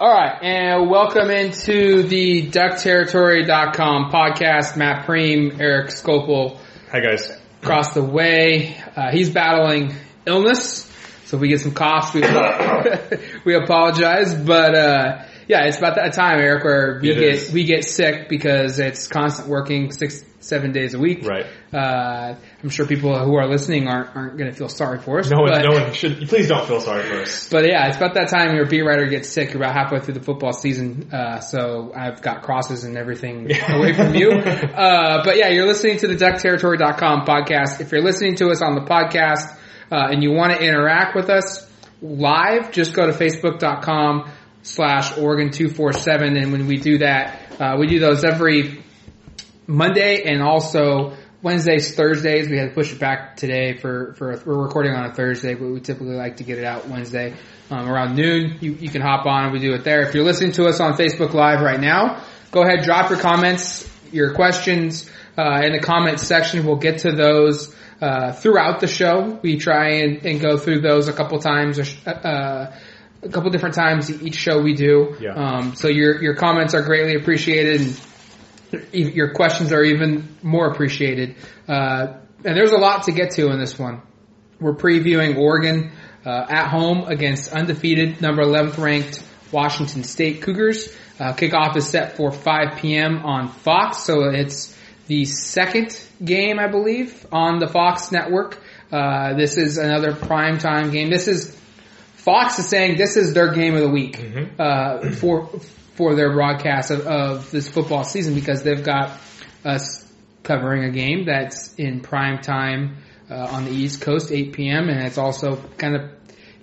All right, and welcome into the DuckTerritory.com podcast. Matt Prehm, Erik Skopil, Hi guys. across the way. Uh, he's battling illness, so if we get some coughs, we we apologize. But uh, yeah, it's about that time, Eric, where we It get is. we get sick because it's constant working six seven days a week. Right. Uh, I'm sure people who are listening aren't aren't going to feel sorry for us. No one, but- no one should. Please don't feel sorry for us. But yeah, it's about that time your beat writer gets sick about halfway through the football season. Uh, so I've got crosses and everything away from you. Uh, but yeah, you're listening to the duckterritory.com podcast. If you're listening to us on the podcast, uh, and you want to interact with us live, just go to facebook.com slash Oregon 247. And when we do that, uh, we do those every Monday and also Wednesdays, Thursdays. We had to push it back today for, for we're recording on a Thursday, but we typically like to get it out Wednesday um, around noon. You, you can hop on and we do it there. If you're listening to us on Facebook Live right now, go ahead, drop your comments, your questions uh, in the comments section. We'll get to those uh, throughout the show. We try and, and go through those a couple times. Uh, a couple different times each show we do. Yeah. Um, so your your comments are greatly appreciated. And your questions are even more appreciated. Uh, and there's a lot to get to in this one. We're previewing Oregon uh, at home against undefeated number 11th ranked Washington State Cougars. Uh, kickoff is set for 5 p.m. on Fox, so it's the second game, I believe, on the Fox network. Uh, this is another primetime game. This is Fox is saying this is their game of the week uh, for for their broadcast of, of this football season because they've got us covering a game that's in prime time uh, on the East Coast, 8 p.m. and it's also kind of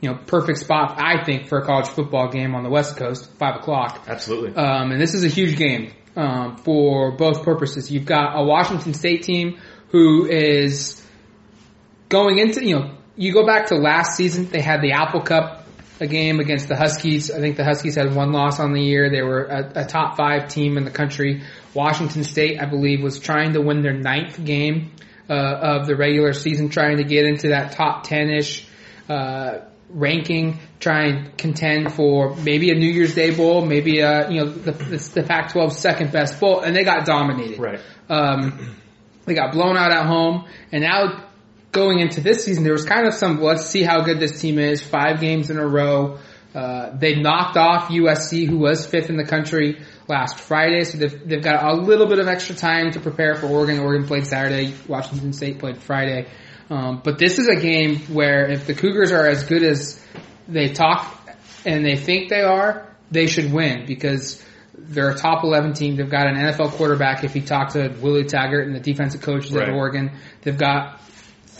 you know perfect spot I think for a college football game on the West Coast, five o'clock. Absolutely. Um, and this is a huge game um, for both purposes. You've got a Washington State team who is going into, you know, you go back to last season, they had the Apple Cup, a game against the Huskies. I think the Huskies had one loss on the year. They were a, a top five team in the country. Washington State, I believe, was trying to win their ninth game uh, of the regular season, trying to get into that top 10-ish uh, ranking, try and contend for maybe a New Year's Day bowl, maybe a, you know, the, the, the Pac-12 second best bowl, and they got dominated. Right. Um, they got blown out at home, and now going into this season, there was kind of some let's see how good this team is. Five games in a row. Uh, they knocked off USC, who was fifth in the country last Friday, so they've, they've got a little bit of extra time to prepare for Oregon. Oregon played Saturday, Washington State played Friday. Um, but this is a game where if the Cougars are as good as they talk and they think they are, they should win because they're a top 11 team. They've got an NFL quarterback. If you talk to Willie Taggart and the defensive coaches at Oregon, they've got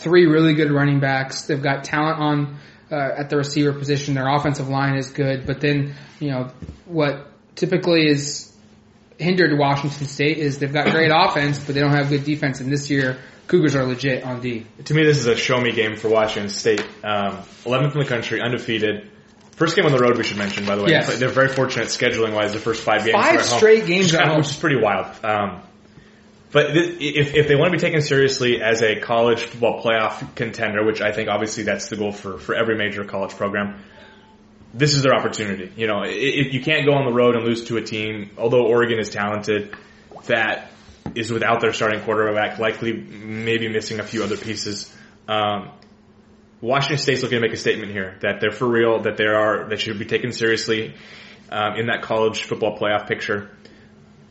three really good running backs. They've got talent on uh, at the receiver position. Their offensive line is good, but then you know what typically is hindered Washington State is they've got great offense, but they don't have good defense. And this year, Cougars are legit on D. To me, this is a show me game for Washington State. Um, 11th in the country, undefeated. First game on the road, we should mention, by the way. Yes. They're very fortunate scheduling wise. The first five games Five are at home, straight games which is at home. which is pretty wild. Um, but if, if they want to be taken seriously as a college football playoff contender, which I think obviously that's the goal for, for every major college program, this is their opportunity. You know, i i you can't go on the road and lose to a team, although Oregon is talented, that is without their starting quarterback, likely maybe missing a few other pieces. Um, Washington State's looking to make a statement here that they're for real, that they are, that should be taken seriously um, in that college football playoff picture.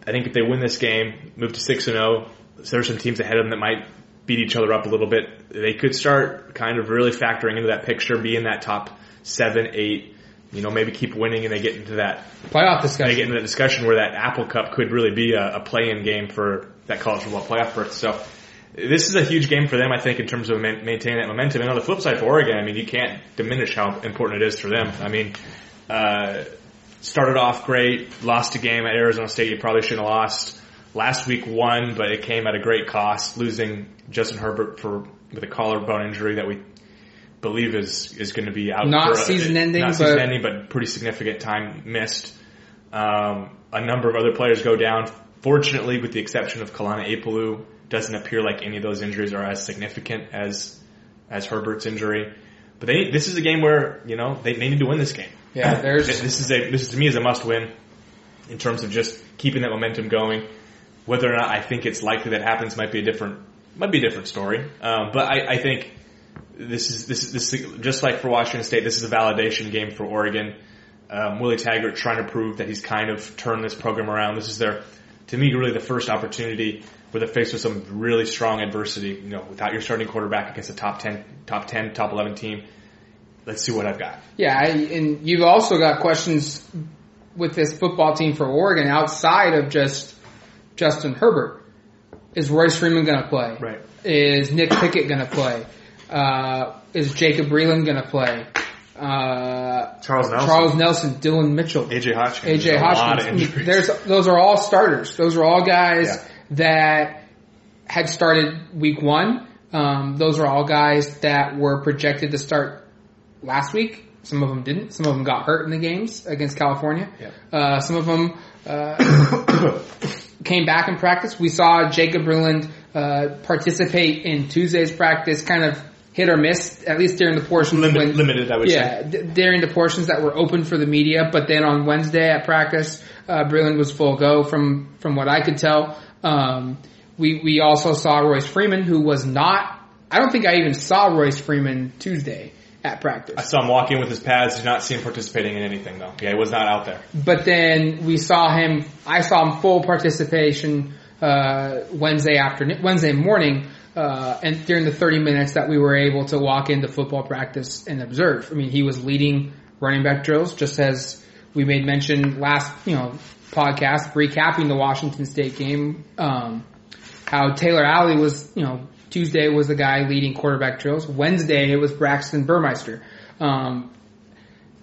I think if they win this game, move to six and zero, there are some teams ahead of them that might beat each other up a little bit. They could start kind of really factoring into that picture, be in that top seven, eight. You know, maybe keep winning and they get into that Playoff discussion. they get into that discussion where that Apple Cup could really be a, a play-in game for that college football playoff berth. So this is a huge game for them, I think, in terms of ma- maintaining that momentum. And on the flip side for Oregon, I mean, you can't diminish how important it is for them. I mean, uh, started off great, lost a game at Arizona State you probably shouldn't have lost. Last week won, but it came at a great cost, losing Justin Herbert for with a collarbone injury that we believe is is going to be out Not for a- season-ending, not season but- ending, but pretty significant time missed. Um, a number of other players go down. Fortunately, with the exception of Kaulana Apelu, doesn't appear like any of those injuries are as significant as as Herbert's injury. But they this is a game where you know they, they need to win this game. Yeah, there's this is a this is to me is a must win in terms of just keeping that momentum going. Whether or not I think it's likely that happens might be a different might be a different story. Um, but I, I think this is this is this is, just like for Washington State. This is a validation game for Oregon. Um, Willie Taggart trying to prove that he's kind of turned this program around. This is their, to me, really the first opportunity where they're faced with some really strong adversity. You know, without your starting quarterback against a top ten, top ten, top eleven team. Let's see what I've got. Yeah, I, and you've also got questions with this football team for Oregon outside of just Justin Herbert. Is Royce Freeman going to play? Right. Is Nick Pickett going to play? Uh, is Jacob Breeland going to play? Uh, Charles Nelson, Charles Nelson, Dillon Mitchell, AJ Hotchkins, AJ Hotchkins. I mean, there's those are all starters. Those are all guys Yeah. That had started week one. Um, those are all guys that were projected to start last week. Some of them didn't. Some of them got hurt in the games against California. Yeah. Uh, some of them uh, came back in practice. We saw Jacob Breeland uh, participate in Tuesday's practice, kind of hit or miss, at least during the portions Limit- when limited, I would yeah, d- during the portions that were open for the media. But then on Wednesday at practice, uh, Breeland was full go from from what I could tell. Um, we we also saw Royce Freeman, who was not. I don't think I even saw Royce Freeman Tuesday at practice. I saw him walk in with his pads. Did not see him participating in anything though. Yeah, he was not out there. But then we saw him. I saw him full participation uh, Wednesday afternoon, Wednesday morning, uh, and during the 30 minutes that we were able to walk into football practice and observe. I mean, he was leading running back drills, just as we made mention last, you know, podcast recapping the Washington State game. Um, how Taylor Alie was, you know, Tuesday was the guy leading quarterback drills. Wednesday it was Braxton Burmeister. Um,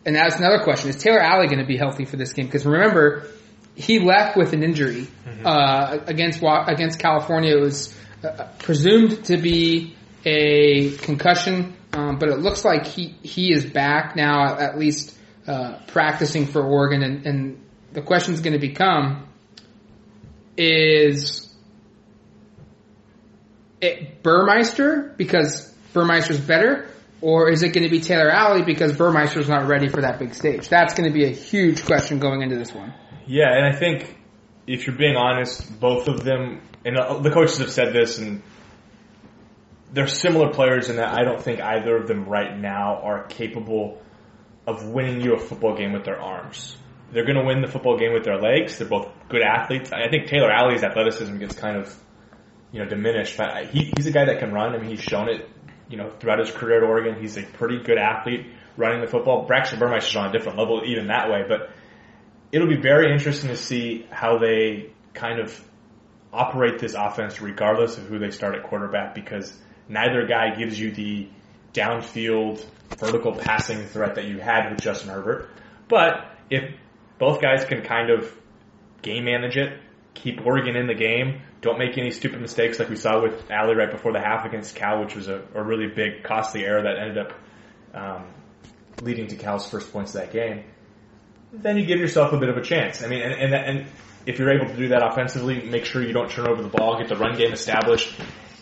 and that's another question: Is Taylor Alie going to be healthy for this game? Because remember, he left with an injury uh, against against California. It was uh, presumed to be a concussion, um, but it looks like he he is back now, at least uh, practicing for Oregon. And, and the question is going to become: Is it Burmeister because Burmeister's better, or is it going to be Taylor Alie because Burmeister's not ready for that big stage? That's going to be a huge question going into this one. Yeah, and I think if you're being honest, both of them, and uh, the coaches have said this, and they're similar players in that I don't think either of them right now are capable of winning you a football game with their arms. They're going to win the football game with their legs. They're both good athletes. I think Taylor Alie's athleticism gets kind of, you know, diminished. But he, he's a guy that can run. I mean, he's shown it, you know, throughout his career at Oregon. He's a pretty good athlete running the football. Braxton Burmeister's on a different level even that way, but it'll be very interesting to see how they kind of operate this offense regardless of who they start at quarterback because neither guy gives you the downfield vertical passing threat that you had with Justin Herbert. But if both guys can kind of game manage it, keep Oregon in the game, don't make any stupid mistakes like we saw with Alie right before the half against Cal, which was a, a really big costly error that ended up um, leading to Cal's first points of that game then you give yourself a bit of a chance. I mean, and, and, and if you're able to do that offensively, make sure you don't turn over the ball, get the run game established,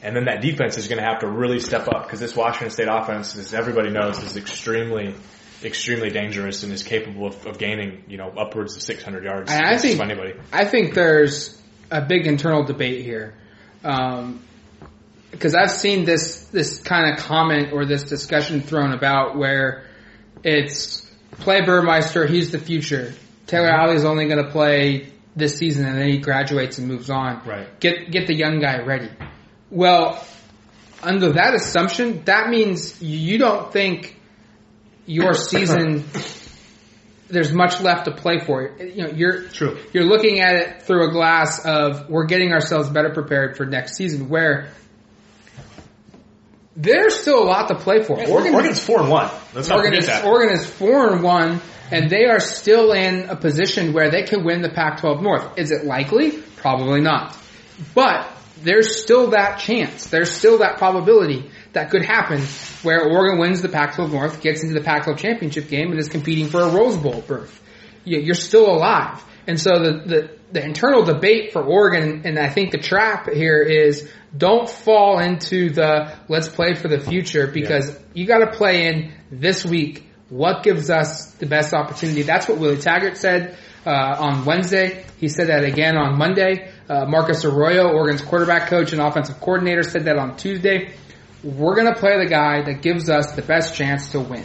and then that defense is going to have to really step up because this Washington State offense, as everybody knows, is extremely, extremely dangerous and is capable of, of gaining, you know, upwards of 600 yards And I think anybody. I think there's a big internal debate here, um, because I've seen this this kind of comment or this discussion thrown about where it's play Burmeister, he's the future. Taylor mm-hmm. Alie is only going to play this season, and then he graduates and moves on. Right. Get get the young guy ready. Well, under that assumption, that means you don't think your season there's much left to play for. You know, you're True. You're looking at it through a glass of we're getting ourselves better prepared for next season. Where there's still a lot to play for. Oregon, Oregon's 4 and 1. Let's not Oregon forget is, that. Oregon is four and one, and they are still in a position where they can win the Pac-12 North. Is it likely? Probably not. But there's still that chance. There's still that probability that could happen where Oregon wins the Pac-12 North, gets into the Pac-12 championship game, and is competing for a Rose Bowl berth. You- You're still alive. And so the, the, the internal debate for Oregon, and I think the trap here is don't fall into the let's play for the future because you got to play in this week what gives us the best opportunity. That's what Willie Taggart said uh, on Wednesday. He said that again on Monday. Uh, Marcus Arroyo, Oregon's quarterback coach and offensive coordinator, said that on Tuesday. We're going to play the guy that gives us the best chance to win.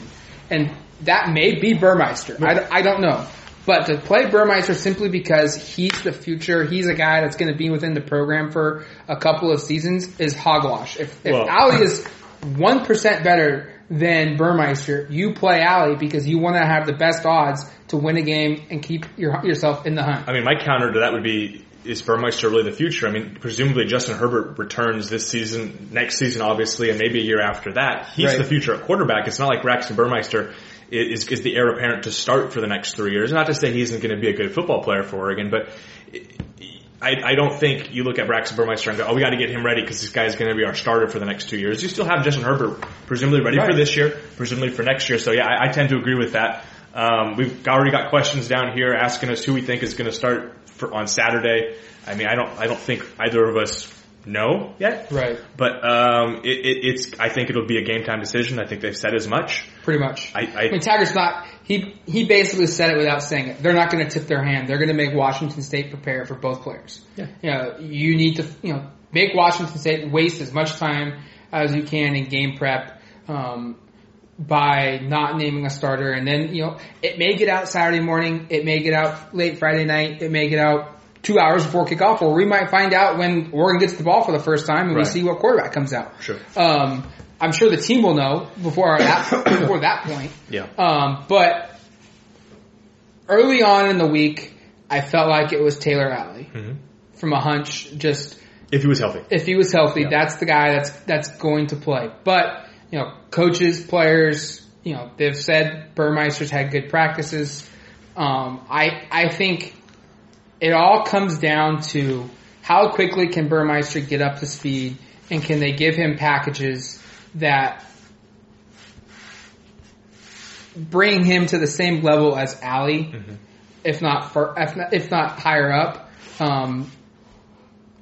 And that may be Burmeister. I, I don't know. But to play Burmeister simply because he's the future, he's a guy that's going to be within the program for a couple of seasons is hogwash. If, if Well- Alie is 1% better than Burmeister, you play Alie because you want to have the best odds to win a game and keep your, yourself in the hunt. I mean, my counter to that would be, is Burmeister really the future? I mean, presumably Justin Herbert returns this season, next season obviously, and maybe a year after that. He's Right. the future at quarterback. It's not like Braxton Burmeister is, is the heir apparent to start for the next three years. Not to say he isn't going to be a good football player for Oregon, but I, I don't think you look at Braxton Burmeister and go, oh, we got to get him ready because this guy is going to be our starter for the next two years. You still have Justin Herbert presumably ready Right. for this year, presumably for next year. So yeah, I, I tend to agree with that. Um, we've already got questions down here asking us who we think is going to start for, on Saturday. I mean, I don't, I don't think either of us know yet. Right. But um, it, it, it's, I think it'll be a game time decision. I think they've said as much. Pretty much. I, I mean, Tiger's not. He he basically said it without saying it. They're not going to tip their hand. They're going to make Washington State prepare for both players. Yeah. You know, you need to you know make Washington State waste as much time as you can in game prep. Um, by not naming a starter, and then you know it may get out Saturday morning, it may get out late Friday night, it may get out two hours before kickoff, or we might find out when Oregon gets the ball for the first time and Right. we see what quarterback comes out. Sure. Um, I'm sure the team will know before that before that point. yeah. Um, but early on in the week, I felt like it was Taylor Alie Mhm. from a hunch. Just If he was healthy. if he was healthy, Yeah. that's the guy that's that's going to play. But you know, coaches, players, you know, they've said Burmeister's had good practices. Um, I I think it all comes down to how quickly can Burmeister get up to speed, and can they give him packages that bring him to the same level as Alie, if not for if not, if not higher up. Um,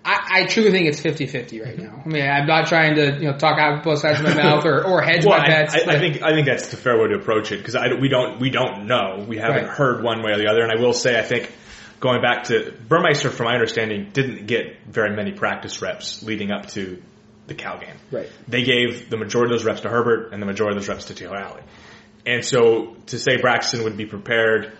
I, I truly think it's 50-50 right now. I mean, I'm not trying to you know talk out both sides of my mouth or, or hedge Well, my I, bets. I, I but- think I think that's the fair way to approach it because we don't we don't know we haven't Right. heard one way or the other. And I will say I think going back to Burmeister, from my understanding, didn't get very many practice reps leading up to the Cal game. Right. They gave the majority of those reps to Herbert and the majority of those reps to Taylor Alie. And so to say Braxton would be prepared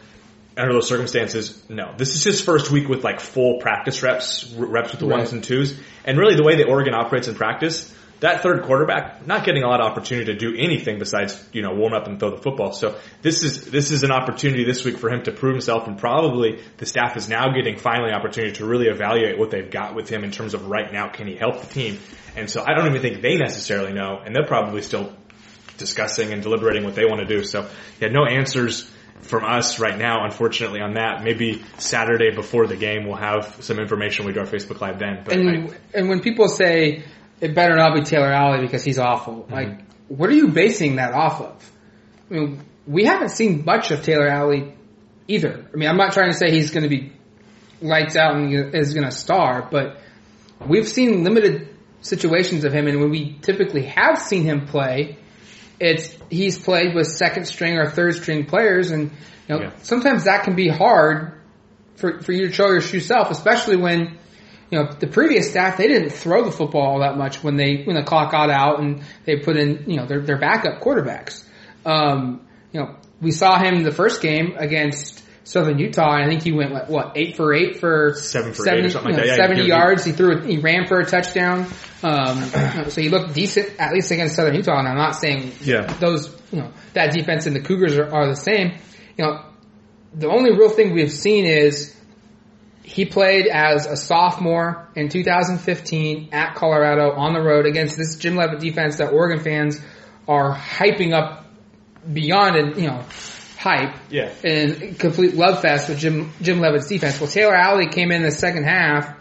under those circumstances, no. This is his first week with like full practice reps, reps with the Right. ones and twos. And really the way that Oregon operates in practice, that third quarterback not getting a lot of opportunity to do anything besides, you know, warm up and throw the football. So this is, this is an opportunity this week for him to prove himself and probably the staff is now getting finally an opportunity to really evaluate what they've got with him in terms of right now, can he help the team? And so I don't even think they necessarily know and they're probably still discussing and deliberating what they want to do. So he had no answers from us right now, unfortunately, on that. Maybe Saturday before the game we'll have some information. We do our Facebook Live then. But and I, and when people say it better not be Taylor Alie because he's awful, Mm-hmm. like what are you basing that off of? I mean, we haven't seen much of Taylor Alie either. I mean, I'm not trying to say he's going to be lights out and is going to star, but we've seen limited situations of him, and when we typically have seen him play, it's he's played with second string or third string players, and you know Yeah. sometimes that can be hard for for you to show your true self, especially when you know the previous staff they didn't throw the football all that much when they when the clock got out and they put in you know their their backup quarterbacks. Um, you know we saw him the first game against Southern Utah, and I think he went what, what eight for eight for Seven for eight or something you like that. Yeah, seventy he- he- yards. He threw he ran for a touchdown. Um, so he looked decent at least against Southern Utah. And I'm not saying Yeah. those you know that defense and the Cougars are, are the same. You know the only real thing we've seen is he played as a sophomore in 2015 at Colorado on the road against this Jim Leavitt defense that Oregon fans are hyping up beyond and you know hype Yeah. and complete love fest with Jim Jim Leavitt's defense. Well, Taylor Alie came in the second half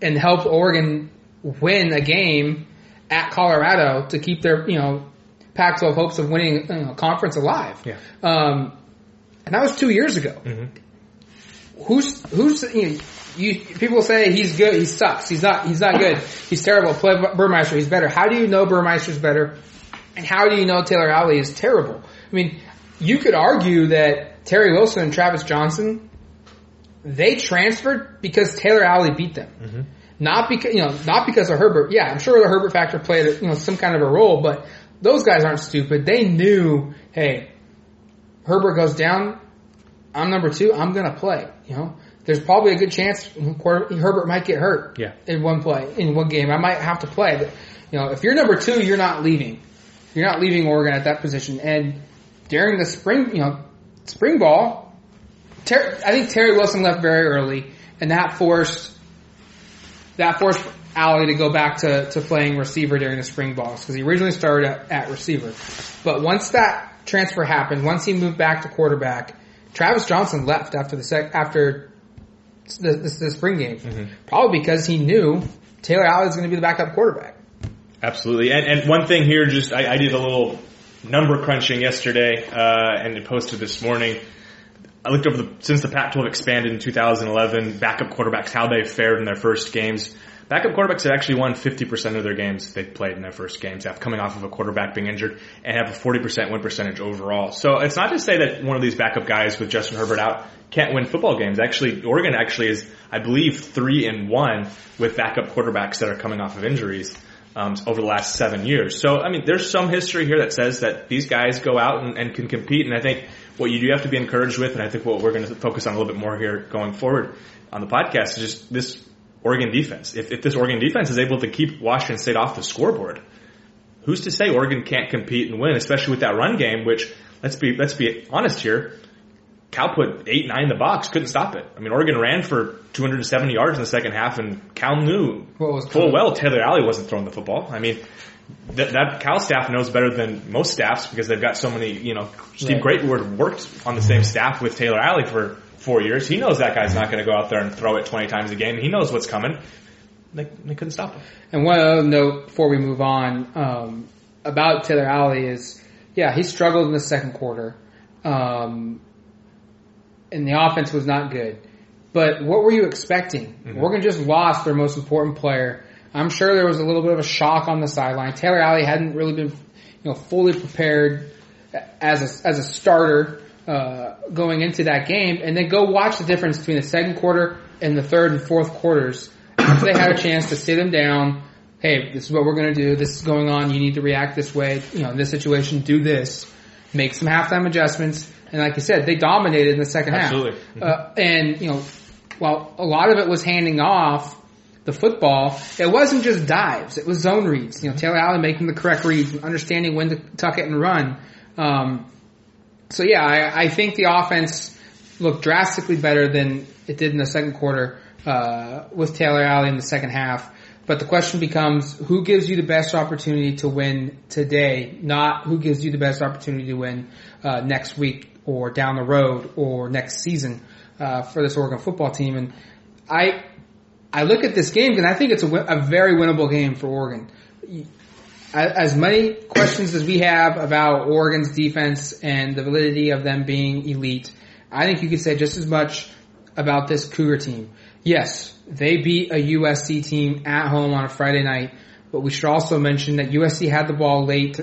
and helped Oregon win a game at Colorado to keep their you know Pac-12 hopes of winning you know, conference alive. Yeah. Um, and that was two years ago. Who's who's you, know, you people say he's good, he sucks, he's not he's not good, he's terrible. Play Burmeister, he's better. How do you know Burmeister's better? And how do you know Taylor Alie is terrible? I mean, you could argue that Terry Wilson and Travis Jonsen, they transferred because Taylor Alie beat them. Mm-hmm. Not because, you know, not because of Herbert. Yeah, I'm sure the Herbert factor played, you know, some kind of a role, but those guys aren't stupid. They knew, hey, Herbert goes down, I'm number two, I'm gonna play, you know. There's probably a good chance Herbert might get hurt Yeah. in one play, in one game. I might have to play, but, you know, if you're number two, you're not leaving. You're not leaving Oregon at that position. And during the spring, you know, spring ball, Ter- I think Terry Wilson left very early, and that forced that forced Alie to go back to, to playing receiver during the spring balls because he originally started at, at receiver. But once that transfer happened, once he moved back to quarterback, Travis Jonsen left after the sec- after the, the, the spring game, mm-hmm. probably because he knew Taylor Alie was going to be the backup quarterback. Absolutely. And, and one thing here, just I, I did a little number crunching yesterday uh, and posted this morning. I looked over the since the Pac-12 expanded in 2011, backup quarterbacks how they fared in their first games. Backup quarterbacks have actually won 50% of their games they've played in their first games after coming off of a quarterback being injured and have a 40% win percentage overall. So it's not to say that one of these backup guys with Justin Herbert out can't win football games. Actually, Oregon actually is, I believe, three and one with backup quarterbacks that are coming off of injuries um, over the last seven years. So, I mean, there's some history here that says that these guys go out and, and can compete. And I think what you do have to be encouraged with, and I think what we're going to focus on a little bit more here going forward on the podcast is just this Oregon defense. If, if this Oregon defense is able to keep Washington State off the scoreboard, who's to say Oregon can't compete and win, especially with that run game, which let's be, let's be honest here. Cal put eight, nine in the box, couldn't stop it. I mean, Oregon ran for 270 yards in the second half and Cal knew full well Taylor Alie wasn't throwing the football. I mean, that, that Cal staff knows better than most staffs because they've got so many, you know, Steve Right. Greatwood worked on the same staff with Taylor Alie for four years. He knows that guy's not going to go out there and throw it 20 times a game. He knows what's coming. They, they couldn't stop him. And one other note before we move on um, about Taylor Alie is, yeah, he struggled in the second quarter, um, and the offense was not good. But what were you expecting? Oregon just lost their most important player. I'm sure there was a little bit of a shock on the sideline. Taylor Alie hadn't really been, you know, fully prepared as a, as a starter uh, going into that game, and then go watch the difference between the second quarter and the third and fourth quarters after they had a chance to sit him down. Hey, this is what we're going to do. This is going on. You need to react this way. You know, in this situation, do this. Make some halftime adjustments. And like you said, they dominated in the second Absolutely. half. Uh, and you know, while a lot of it was handing off the football, it wasn't just dives. It was zone reads. You know, Taylor Alie making the correct reads, and understanding when to tuck it and run. Um, so yeah, I, I think the offense looked drastically better than it did in the second quarter uh, with Taylor Alie in the second half. But the question becomes, who gives you the best opportunity to win today, not who gives you the best opportunity to win uh, next week or down the road or next season uh, for this Oregon football team. And I, I look at this game and I think it's a, a very winnable game for Oregon. As many questions as we have about Oregon's defense and the validity of them being elite, I think you could say just as much about this Cougar team. Yes, they beat a USC team at home on a Friday night, but we should also mention that USC had the ball late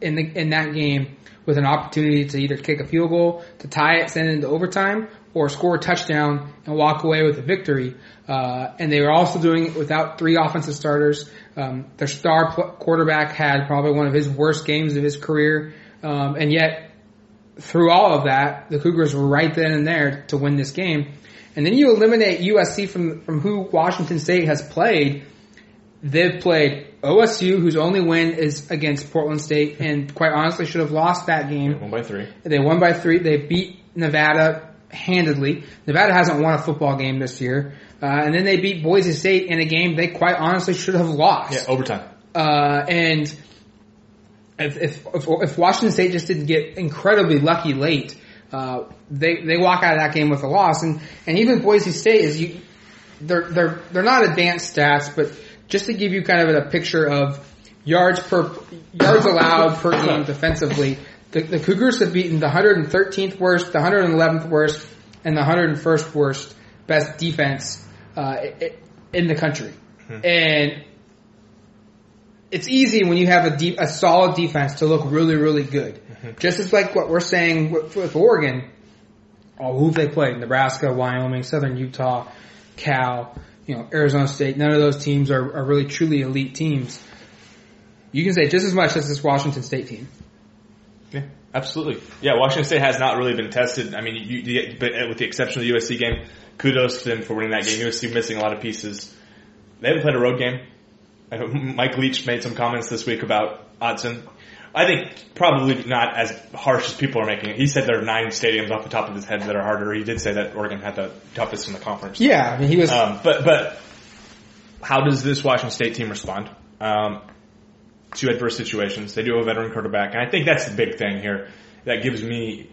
in the in that game with an opportunity to either kick a field goal to tie it, send it into overtime, or score a touchdown and walk away with a victory. Uh, and they were also doing it without three offensive starters. Um, their star pl- quarterback had probably one of his worst games of his career, um, and yet through all of that, the Cougars were right then and there to win this game. And then you eliminate USC from from who Washington State has played. They've played OSU, whose only win is against Portland State, and quite honestly should have lost that game. One by three. They won by three. They beat Nevada handedly. Nevada hasn't won a football game this year. Uh, and then they beat Boise State in a game they quite honestly should have lost. Yeah, overtime. Uh, and if, if, if, if Washington State just didn't get incredibly lucky late, uh, they, they walk out of that game with a loss. And, and even Boise State is you, they're, they're, they're not advanced stats, but just to give you kind of a picture of yards per, yards allowed per game defensively, the, the Cougars have beaten the 113th worst, the 111th worst, and the 101st worst best defense, uh, in the country. And it's easy when you have a deep, a solid defense to look really, really good. Just as like what we're saying with, with Oregon, oh, who've they played? Nebraska, Wyoming, Southern Utah, Cal, you know, Arizona State. None of those teams are, are really truly elite teams. You can say just as much as this Washington State team. Yeah, absolutely. Yeah, Washington State has not really been tested. I mean, you, you, but uh, with the exception of the USC game, kudos to them for winning that game. USC missing a lot of pieces. They haven't played a road game. Mike Leach made some comments this week about Autzen. I think probably not as harsh as people are making it. He said there are nine stadiums off the top of his head that are harder. He did say that Oregon had the toughest in the conference. Yeah, I mean, he was. Um, but but how does this Washington State team respond um, to adverse situations? They do have a veteran quarterback, and I think that's the big thing here that gives me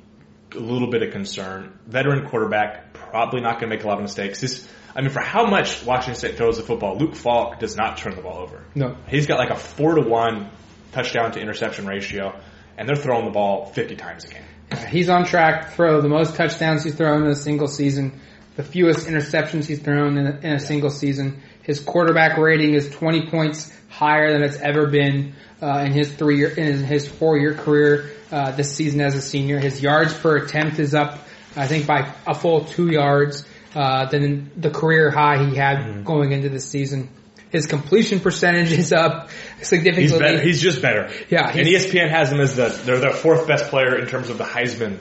a little bit of concern. Veteran quarterback probably not going to make a lot of mistakes. This, I mean, for how much Washington State throws the football, Luke Falk does not turn the ball over. No, he's got like a four to one touchdown to interception ratio, and they're throwing the ball 50 times a game. Yeah, he's on track to throw the most touchdowns he's thrown in a single season, the fewest interceptions he's thrown in a, in a single season. His quarterback rating is 20 points higher than it's ever been uh, in his three year in his four year career uh, this season as a senior. His yards per attempt is up, I think, by a full two yards uh, than the career high he had mm-hmm. going into the season. His completion percentage is up significantly. He's better. He's just better. Yeah. And ESPN has him as the they're the fourth best player in terms of the Heisman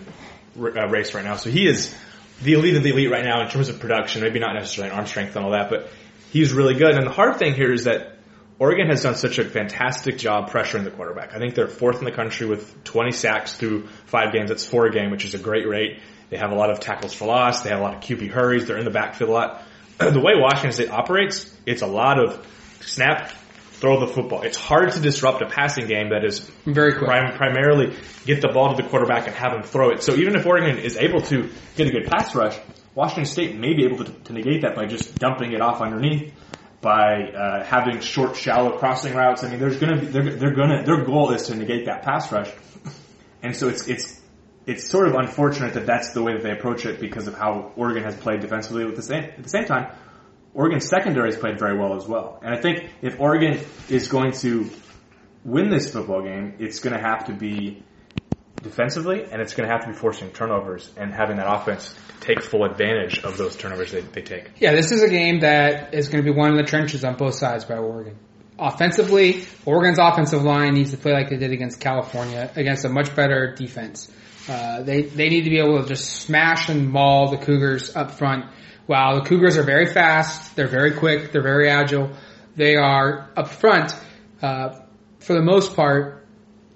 uh, race right now. So he is the elite of the elite right now in terms of production. Maybe not necessarily arm strength and all that, but he's really good. And the hard thing here is that Oregon has done such a fantastic job pressuring the quarterback. I think they're fourth in the country with 20 sacks through five games. That's four a game, which is a great rate. They have a lot of tackles for loss. They have a lot of QB hurries. They're in the backfield a lot. The way Washington State operates, it's a lot of snap, throw the football. It's hard to disrupt a passing game that is very. Prim- primarily get the ball to the quarterback and have him throw it. So even if Oregon is able to get a good pass rush, Washington State may be able to, to negate that by just dumping it off underneath, by uh, having short, shallow crossing routes. I mean, there's gonna be they're, they're gonna their goal is to negate that pass rush, and so it's it's it's sort of unfortunate that that's the way that they approach it because of how Oregon has played defensively. At the same at the same time, Oregon's secondary has played very well as well. And I think if Oregon is going to win this football game, it's going to have to be defensively, and it's going to have to be forcing turnovers and having that offense take full advantage of those turnovers they, they take. Yeah, this is a game that is going to be one in the trenches on both sides by Oregon. Offensively, Oregon's offensive line needs to play like they did against California, against a much better defense. Uh, they they need to be able to just smash and maul the Cougars up front Wow, the Cougars are very fast. They're very quick. They're very agile. They are up front, uh, for the most part,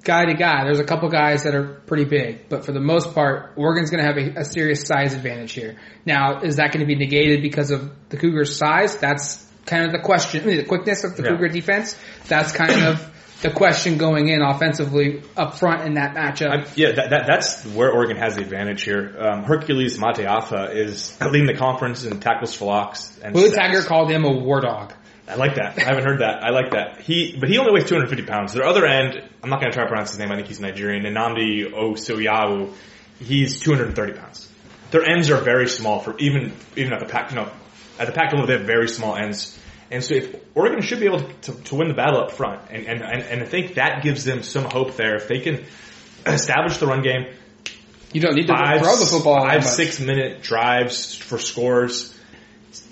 guy to guy. There's a couple guys that are pretty big, but for the most part, Oregon's going to have a, a, serious size advantage here. Now, is that going to be negated because of the Cougars' size? That's kind of the question. I mean, the quickness of the yeah. Cougar defense. That's kind of the question going in offensively up front in that matchup. I, yeah, that, that, that's where Oregon has the advantage here. Um, Hercules Mataafa is leading the conference in tackles for loss. And Willie Taggart called him a war dog. I like that. I haven't heard that. I like that. He, but he only weighs 250 pounds. Their other end, I'm not going to try to pronounce his name. I think he's Nigerian. Nnamdi Asomugha, he's 230 pounds. Their ends are very small for even even at the pack. You know, at the pack level, they have very small ends. And so if Oregon should be able to, to, to win the battle up front. And, and, and, and I think that gives them some hope there. If they can establish the run game, you don't need to five, throw the football. Five, six minute drives for scores.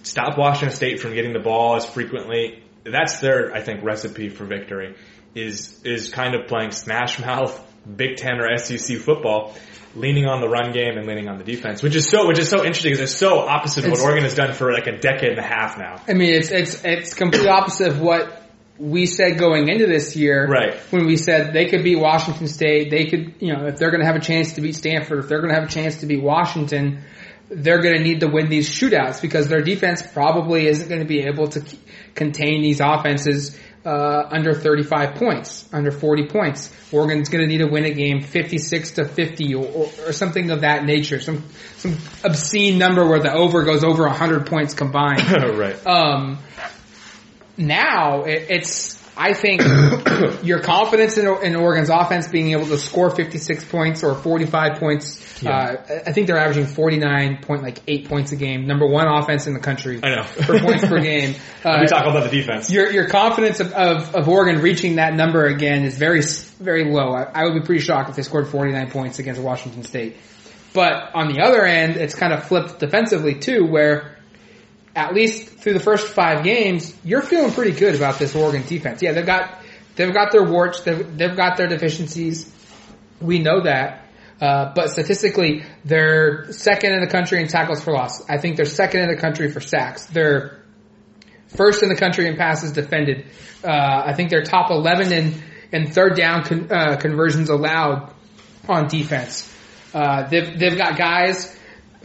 Stop Washington State from getting the ball as frequently. That's their, I think, recipe for victory. Is is kind of playing smash mouth Big Ten or SEC football leaning on the run game and leaning on the defense, which is so which is so interesting because it's so opposite of what Oregon has done for like a decade and a half now. I mean, it's it's it's completely opposite of what we said going into this year. Right. When we said they could beat Washington State, they could, you know, if they're going to have a chance to beat Stanford, if they're going to have a chance to beat Washington, they're going to need to win these shootouts because their defense probably isn't going to be able to contain these offenses uh, under 35 points, under 40 points. Oregon's going to need to win a game 56 to 50 or, or, or, something of that nature. Some some obscene number where the over goes over 100 points combined. right. Um, now it, it's I think your confidence in, in Oregon's offense being able to score 56 points or 45 points. Yeah. Uh, I think they're averaging 49 point, like eight points a game. Number one offense in the country I know. for points per game. Uh, we talk about the defense. your your confidence of, of, of Oregon reaching that number again is very very low. I, I would be pretty shocked if they scored 49 points against Washington State. But on the other end, it's kind of flipped defensively too, where at least through the first five games, you're feeling pretty good about this Oregon defense. Yeah, they've got they've got their warts, they've, they've got their deficiencies. We know that. Uh, but statistically, they're second in the country in tackles for loss. I think they're second in the country for sacks. They're first in the country in passes defended. Uh, I think they're top 11 in, in third down con, uh, conversions allowed on defense. Uh, they've, they've got guys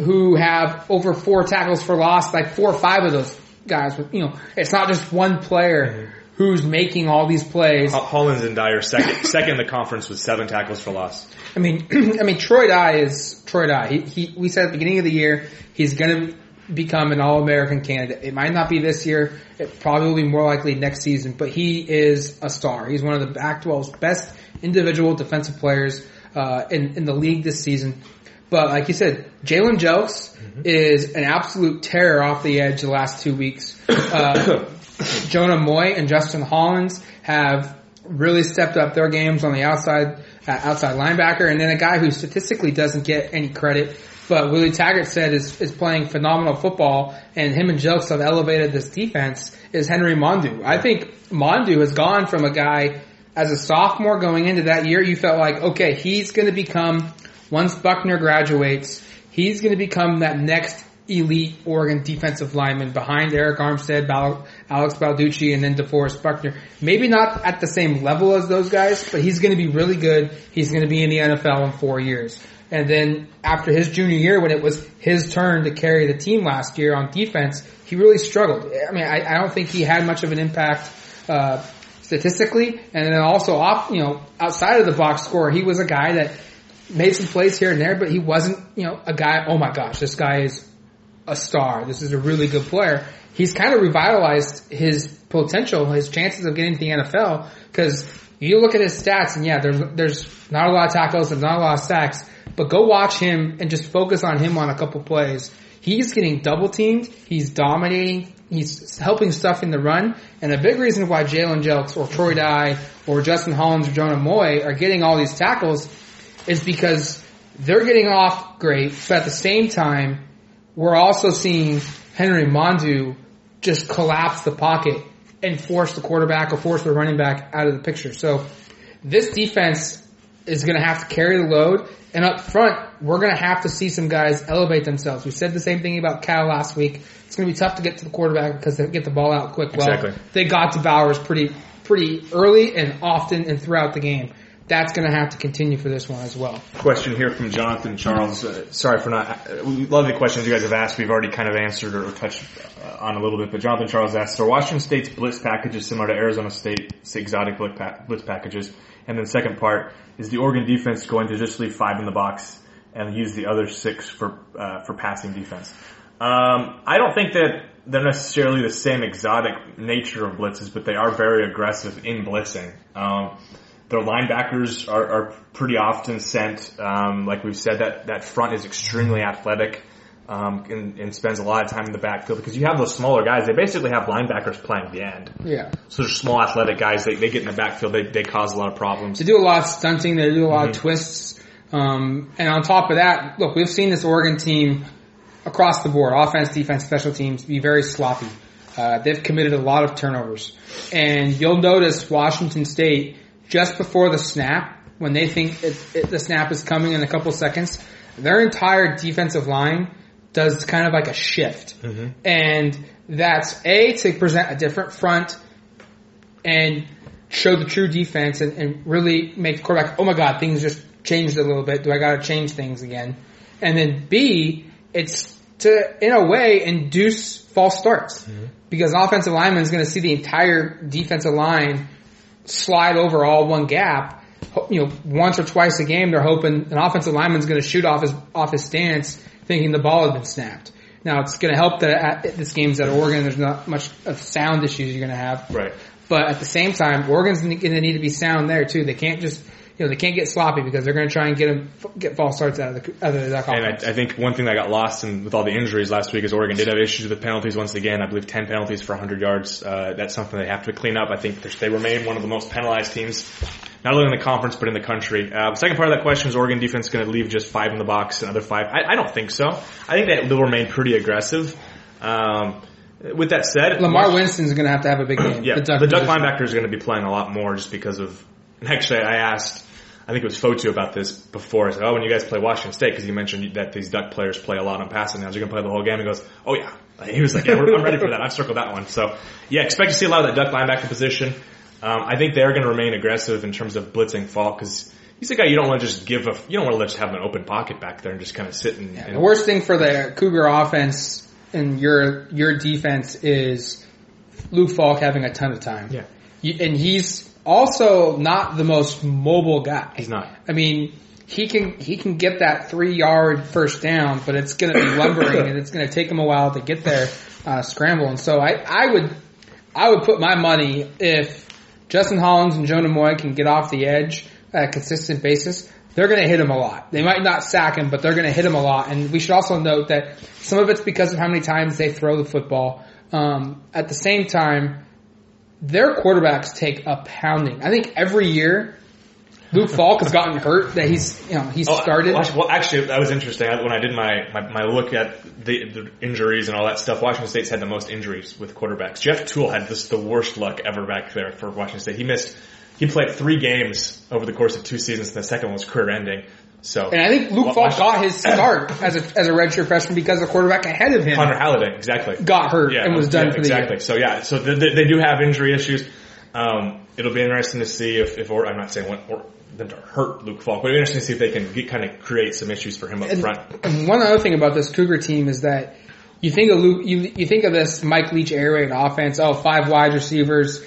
who have over four tackles for loss, like four or five of those guys. You know, it's not just one player who's making all these plays. Ho- Hollins and Dyer second second in the conference with seven tackles for loss. I mean, I mean, Troy Dye is Troy Dye. He, he, we said at the beginning of the year he's going to become an All-American candidate. It might not be this year. It probably will be more likely next season. But he is a star. He's one of the Pac-12's best individual defensive players uh, in in the league this season. But like you said, Jalen Jelks is an absolute terror off the edge the last two weeks. Uh, Jonah Moi and Justin Hollins have really stepped up their games on the outside uh, outside linebacker, and then a guy who statistically doesn't get any credit, but Willie Taggart said is is playing phenomenal football, and him and Jelks have elevated this defense. Is Henry Mondeaux? I think Mondeaux has gone from a guy as a sophomore going into that year. You felt like okay, he's going to become once Buckner graduates, he's going to become that next elite Oregon defensive lineman behind Arik Armstead, Alex Balducci, and then DeForest Buckner. Maybe not at the same level as those guys, but he's going to be really good. He's going to be in the NFL in four years. And then after his junior year, when it was his turn to carry the team last year on defense, he really struggled. I mean, I, I don't think he had much of an impact uh, statistically, and then also off, you know, outside of the box score, he was a guy that made some plays here and there, but he wasn't, you know, a guy. Oh my gosh, this guy is a star. This is a really good player. He's kind of revitalized his potential, his chances of getting to the NFL. Because you look at his stats, and yeah, there's there's not a lot of tackles, there's not a lot of sacks, but go watch him and just focus on him on a couple plays. He's getting double teamed. He's dominating. He's helping stuff in the run. And a big reason why Jalen Jelks or Troy Dye or Justin Hollins or Jonah Moi are getting all these tackles is because they're getting off great, but at the same time, we're also seeing Henry Mondeaux just collapse the pocket and force the quarterback or force the running back out of the picture. So this defense is going to have to carry the load. And up front, we're going to have to see some guys elevate themselves. We said the same thing about Cal last week. It's going to be tough to get to the quarterback because they get the ball out quick. Well, Exactly. they got to Bowers pretty, pretty early and often and throughout the game. That's going to have to continue for this one as well. Question here from Jonathan Charles. Uh, sorry for not. We love the questions you guys have asked. We've already kind of answered or touched uh, on a little bit. But Jonathan Charles asks: Are Washington State's blitz packages similar to Arizona State's exotic blitz, blitz packages? And then second part is the Oregon defense going to just leave five in the box and use the other six for uh, for passing defense? Um, I don't think that they're necessarily the same exotic nature of blitzes, but they are very aggressive in blitzing. Um, their linebackers are, are pretty often sent. Um, like we've said, that that front is extremely athletic um, and, and spends a lot of time in the backfield because you have those smaller guys. They basically have linebackers playing the end. Yeah. So they're small athletic guys. They, they get in the backfield. They, they cause a lot of problems. They do a lot of stunting. They do a lot of twists. Um, and on top of that, look, we've seen this Oregon team across the board, offense, defense, special teams, be very sloppy. Uh, they've committed a lot of turnovers. And you'll notice Washington State, just before the snap, when they think it, it, the snap is coming in a couple seconds, their entire defensive line does kind of like a shift. Mm-hmm. And that's A, to present a different front and show the true defense and, and really make the quarterback, oh my god, things just changed a little bit. Do I got to change things again? And then B, it's to, in a way, induce false starts. Mm-hmm. Because an offensive lineman is going to see the entire defensive line slide over all one gap. You know, once or twice a game, they're hoping an offensive lineman's going to shoot off his off his stance, thinking the ball has been snapped. Now it's going to help that at, this game's at Oregon. There's not much of sound issues you're going to have. Right. But at the same time, Oregon's going to need to be sound there too. They can't just you know they can't get sloppy because they're going to try and get them get false starts out of the out of the duck And. I, I think one thing that got lost in, with all the injuries last week is Oregon did have issues with penalties once again. I believe 10 penalties for 100 yards. Uh, that's something they have to clean up. I think they remain one of the most penalized teams, not only in the conference, but in the country. Uh, the second part of that question is Oregon defense going to leave just five in the box, another five? I, I don't think so. I think that they'll remain pretty aggressive. Um, with that said, Lamar Winston's going to have to have a big game. yeah, the duck, position. linebacker is going to be playing a lot more just because of. Actually, I asked, I think it was Fotu about this before. I said, "Oh, when you guys play Washington State, because you mentioned that these duck players play a lot on passing downs, you're going to play the whole game." He goes, "Oh yeah." He was like, "Yeah, we're, I'm ready for that. I've circled that one." So, yeah, expect to see a lot of that duck linebacker position. Um, I think they're going to remain aggressive in terms of blitzing Falk because he's a guy you don't want to just give a, you don't want to just have an open pocket back there and just kind of sit and, and The worst thing for the Cougar offense and your your defense is Luke Falk having a ton of time. Yeah. You, and he's also not the most mobile guy. He's not. I mean, he can he can get that three yard first down, but it's going to be lumbering and it's going to take him a while to get there, uh, scramble. And so I I would I would put my money if Justin Hollins and Jonah Moi can get off the edge at a consistent basis. They're going to hit him a lot. They might not sack him, but they're going to hit him a lot. And we should also note that some of it's because of how many times they throw the football. Um, at the same time, their quarterbacks take a pounding. I think every year Luke Falk has gotten hurt that he's you know he's Oh, started. Well, actually, that was interesting. When I did my, my, my look at the, the injuries and all that stuff, Washington State's had the most injuries with quarterbacks. Jeff Tuel had this the worst luck ever back there for Washington State. He missed, he played three games over the course of two seasons, and the second one was career ending. So, And I think Luke Falk got his start as a as a redshirt freshman because the quarterback ahead of him Connor Halliday, exactly. got hurt yeah, and was done yeah, for the exactly. year. So yeah, so they, they, they do have injury issues. Um, it'll be interesting to see if, if or I'm not saying what, or them to hurt Luke Falk, but it'll be interesting to see if they can get, kind of create some issues for him up front. And one other thing about this Cougar team is that you think of Luke, you, you think of this Mike Leach air raid offense. Oh, five wide receivers,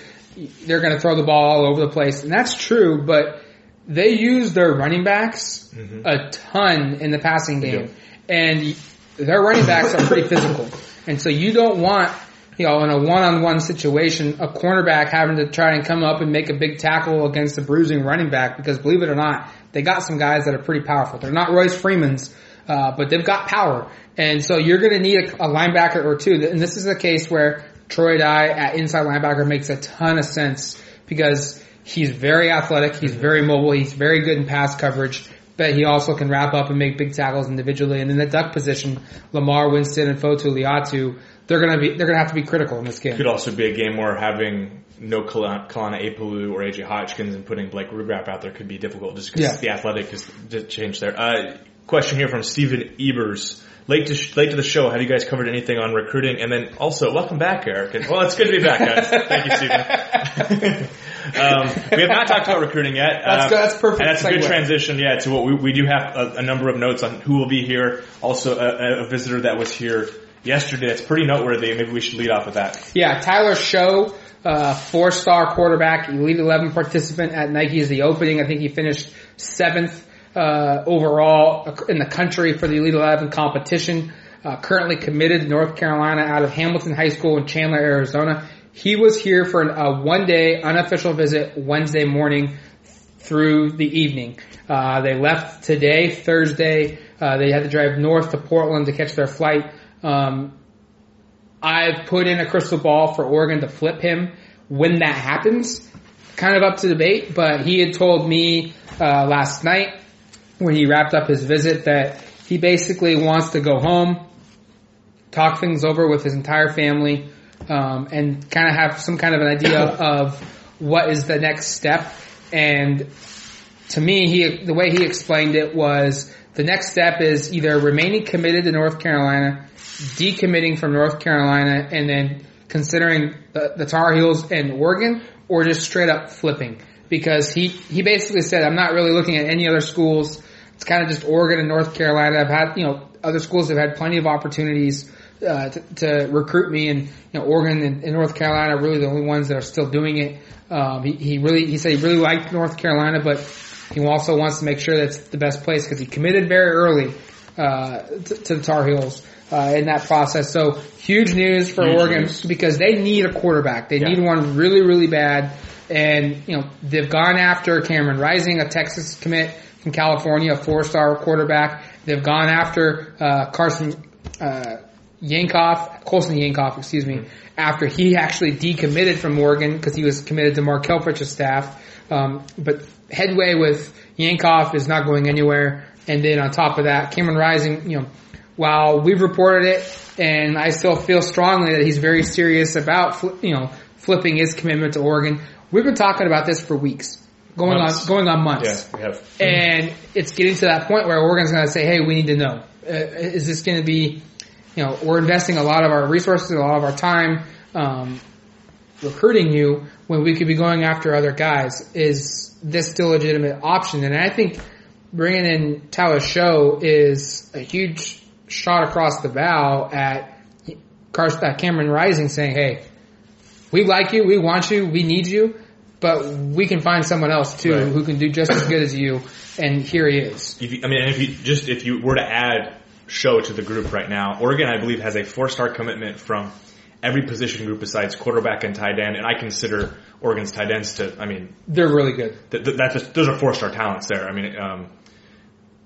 they're going to throw the ball all over the place, and that's true. But they use their running backs a ton in the passing game, and their running backs are pretty physical, and so you don't want. You know, in a one-on-one situation, a cornerback having to try and come up and make a big tackle against a bruising running back because believe it or not, they got some guys that are pretty powerful. They're not Royce Freeman's, uh, but they've got power. And so you're going to need a, a linebacker or two. And this is a case where Troy Dye at inside linebacker makes a ton of sense because he's very athletic, he's very mobile, he's very good in pass coverage, but he also can wrap up and make big tackles individually. And in the duck position, Lamar Winston and Fotu Leiato, they're going to be they're going to have to be critical in this game. Could also be a game where having no Kaulana Apelu or AJ Hotchkins and putting Blake Rugrap out there could be difficult just because Yeah. the athletic is just changed there. Uh, question here from Steven Ebers. Late to, sh- late to the show, have you guys covered anything on recruiting? And then also, welcome back, Erik. And, well, it's good to be back, guys. Thank you, Steven. um, we have not talked about recruiting yet. That's good- that's perfect And that's a good segue. transition, yeah, to what we, we do have a, a number of notes on who will be here. Also, a, a visitor that was here yesterday that's pretty noteworthy. Maybe we should lead off with that. Yeah, Tyler Shough, uh, four-star quarterback, Elite 11 participant at Nike is the opening. I think he finished seventh uh, overall in the country for the Elite 11 competition. Uh, currently committed to North Carolina out of Hamilton High School in Chandler, Arizona. He was here for a one-day unofficial visit Wednesday morning through the evening. Uh, they left today, Thursday. Uh, they had to drive north to Portland to catch their flight. Um, I've put in a crystal ball for Oregon to flip him when that happens. Kind of up to debate, but he had told me uh, last night when he wrapped up his visit that he basically wants to go home, talk things over with his entire family, um, and kind of have some kind of an idea of what is the next step. And to me, he the way he explained it was the next step is either remaining committed to North Carolina, decommitting from North Carolina, and then considering the, the Tar Heels and Oregon, or just straight up flipping. Because he he basically said, I'm not really looking at any other schools. It's kind of just Oregon and North Carolina. I've had you know other schools have had plenty of opportunities uh, to, to recruit me, and you know Oregon and, and North Carolina are really the only ones that are still doing it. Um, he, he really he said he really liked North Carolina, but he also wants to make sure that's the best place because he committed very early uh, to, to the Tar Heels. uh, in that process. So huge news for Huge Oregon news. because they need a quarterback. They Yeah. need one really, really bad. And, you know, they've gone after Cameron Rising, a Texas commit from California, a four-star quarterback. They've gone after, uh, Carson, uh, Yankoff, Colson Yankoff, excuse me, after he actually decommitted from Oregon because he was committed to Mark Helfrich's staff. Um, but headway with Yankoff is not going anywhere. And then on top of that, Cameron Rising, you know, while we've reported it, and I still feel strongly that he's very serious about, fli- you know, flipping his commitment to Oregon. We've been talking about this for weeks, going Months. on, going on months. Yeah, we have. And it's getting to that point where Oregon's going to say, "Hey, we need to know. Uh, is this going to be, you know, we're investing a lot of our resources, a lot of our time, um, recruiting you when we could be going after other guys? Is this still a legitimate option?" And I think bringing in Tyler Shough is a huge shot across the bow at Carson, Cameron Rising, saying, "Hey, we like you, we want you, we need you." But we can find someone else too Right. who can do just as good as you, and here he is. If you, I mean, if you just if you were to add Shough to the group right now, Oregon, I believe, has a four star commitment from every position group besides quarterback and tight end, and I consider Oregon's tight ends to. I mean, They're really good. th- th- that's just, those are four star talents there. I mean, um,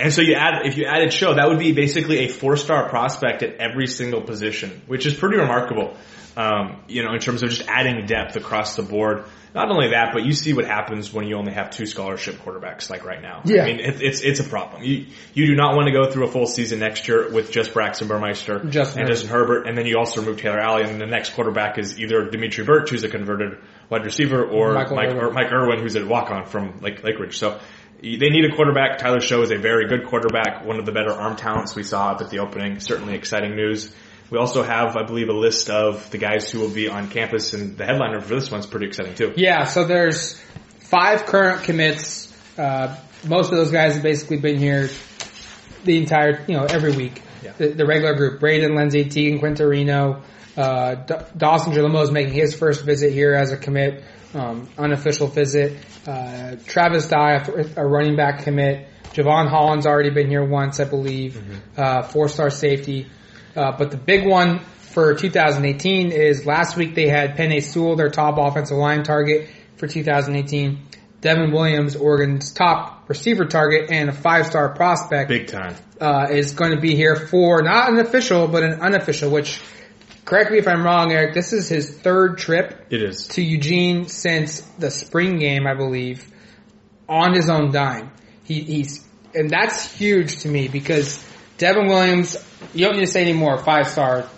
and so you add if you added Shough, that would be basically a four star prospect at every single position, which is pretty remarkable. Um, you know, in terms of just adding depth across the board. Not only that, but you see what happens when you only have two scholarship quarterbacks, like right now. Yeah. I mean, it, it's it's a problem. You you do not want to go through a full season next year with just Braxton Burmeister Justin and Herbert. Justin Herbert, and then you also remove Taylor Alie, and the next quarterback is either Dimitri Birch, who's a converted wide receiver, or Michael Mike Irwin. or Mike Irwin, who's a walk on from Lake Ridge. So they need a quarterback. Tyler Shough is a very good quarterback, one of the better arm talents we saw up at the opening. Certainly exciting news. We also have, I believe, a list of the guys who will be on campus, and the headliner for this one's pretty exciting too. Yeah, so there's five current commits. Uh, most of those guys have basically been here the entire, you know, every week. Yeah. The, the regular group: Braden, Lenzy, Tegan, Quitoriano. Uh, D- Dawson Gelimo is making his first visit here as a commit, um, unofficial visit. Uh, Travis Dye, a, a running back commit. Jevon Holland's already been here once, I believe. Uh, four star safety. Uh, but the big one for 2018 is last week they had Penei Sewell, their top offensive line target for 2018. Devon Williams, Oregon's top receiver target and a five star prospect Big time. uh, is going to be here for not an official, but an unofficial, which, correct me if I'm wrong, Erik, this is his third trip It is. to Eugene since the spring game, I believe, on his own dime. He, he's, and that's huge to me because Devon Williams, you don't need to say anymore, five star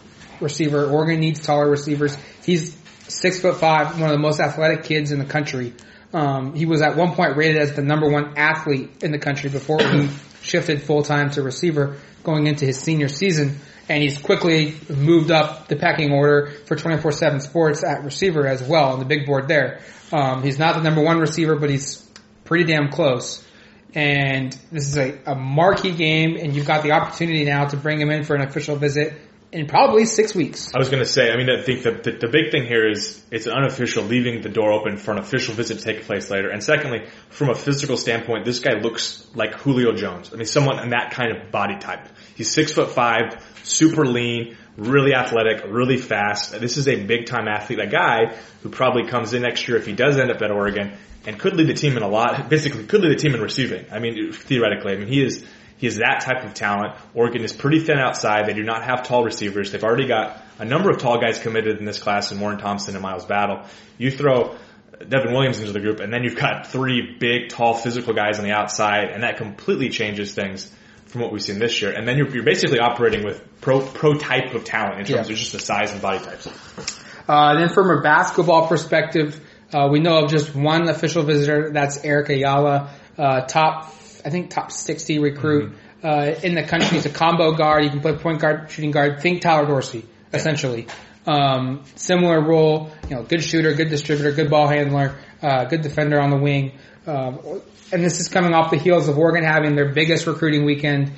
receiver. Oregon needs taller receivers. He's six foot five, one of the most athletic kids in the country. Um, he was at one point rated as the number one athlete in the country before he shifted full time to receiver going into his senior season. And he's quickly moved up the pecking order for 24-7 sports at receiver as well on the big board there. Um, he's not the number one receiver, but he's pretty damn close. And this is a, a marquee game and you've got the opportunity now to bring him in for an official visit in probably six weeks. I was going to say, I mean, I think that the, the big thing here is it's an unofficial, leaving the door open for an official visit to take place later. And secondly, from a physical standpoint, this guy looks like Julio Jones. I mean, someone in that kind of body type. He's six foot five, super lean, really athletic, really fast. This is a big time athlete, a guy who probably comes in next year if he does end up at Oregon and could lead the team in a lot, basically could lead the team in receiving. I mean, theoretically, I mean, he is, he is that type of talent. Oregon is pretty thin outside. They do not have tall receivers. They've already got a number of tall guys committed in this class in Warren Thompson and Miles Battle. You throw Devon Williams into the group and then you've got three big, tall, physical guys on the outside and that completely changes things from what we've seen this year. And then you're, you're basically operating with pro, pro type of talent in terms Yeah. of just the size and body types. Uh, then from a basketball perspective, uh, we know of just one official visitor. That's Eric Ayala, uh, top, I think top 60 recruit, uh, in the country. He's a combo guard. You can play point guard, shooting guard. Think Tyler Dorsey, essentially. Um, similar role, you know, good shooter, good distributor, good ball handler, uh, good defender on the wing. Um, and this is coming off the heels of Oregon having their biggest recruiting weekend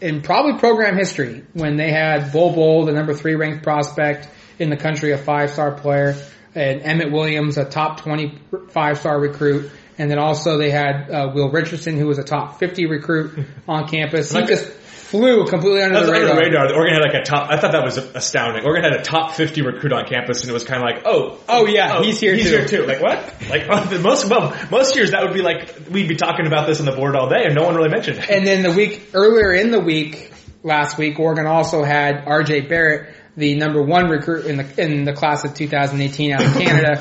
in probably program history when they had Bol Bol, the number three ranked prospect in the country, a five star player, and Emmett Williams, a top 25 star recruit, And then also they had uh, Will Richardson, who was a top 50 recruit on campus. He just flew completely under That was the under radar. the radar. Oregon had like a top. I thought that was astounding. Oregon had a top fifty recruit on campus, and it was kind of like, oh, Oh, yeah, oh, he's here he's too. here too. Like what? Like the most well, most years that would be like we'd be talking about this on the board all day, and no one really mentioned it. And then the week earlier in the week, last week, Oregon also had R.J. Barrett, the number one recruit in the in the class of 2018 out of Canada,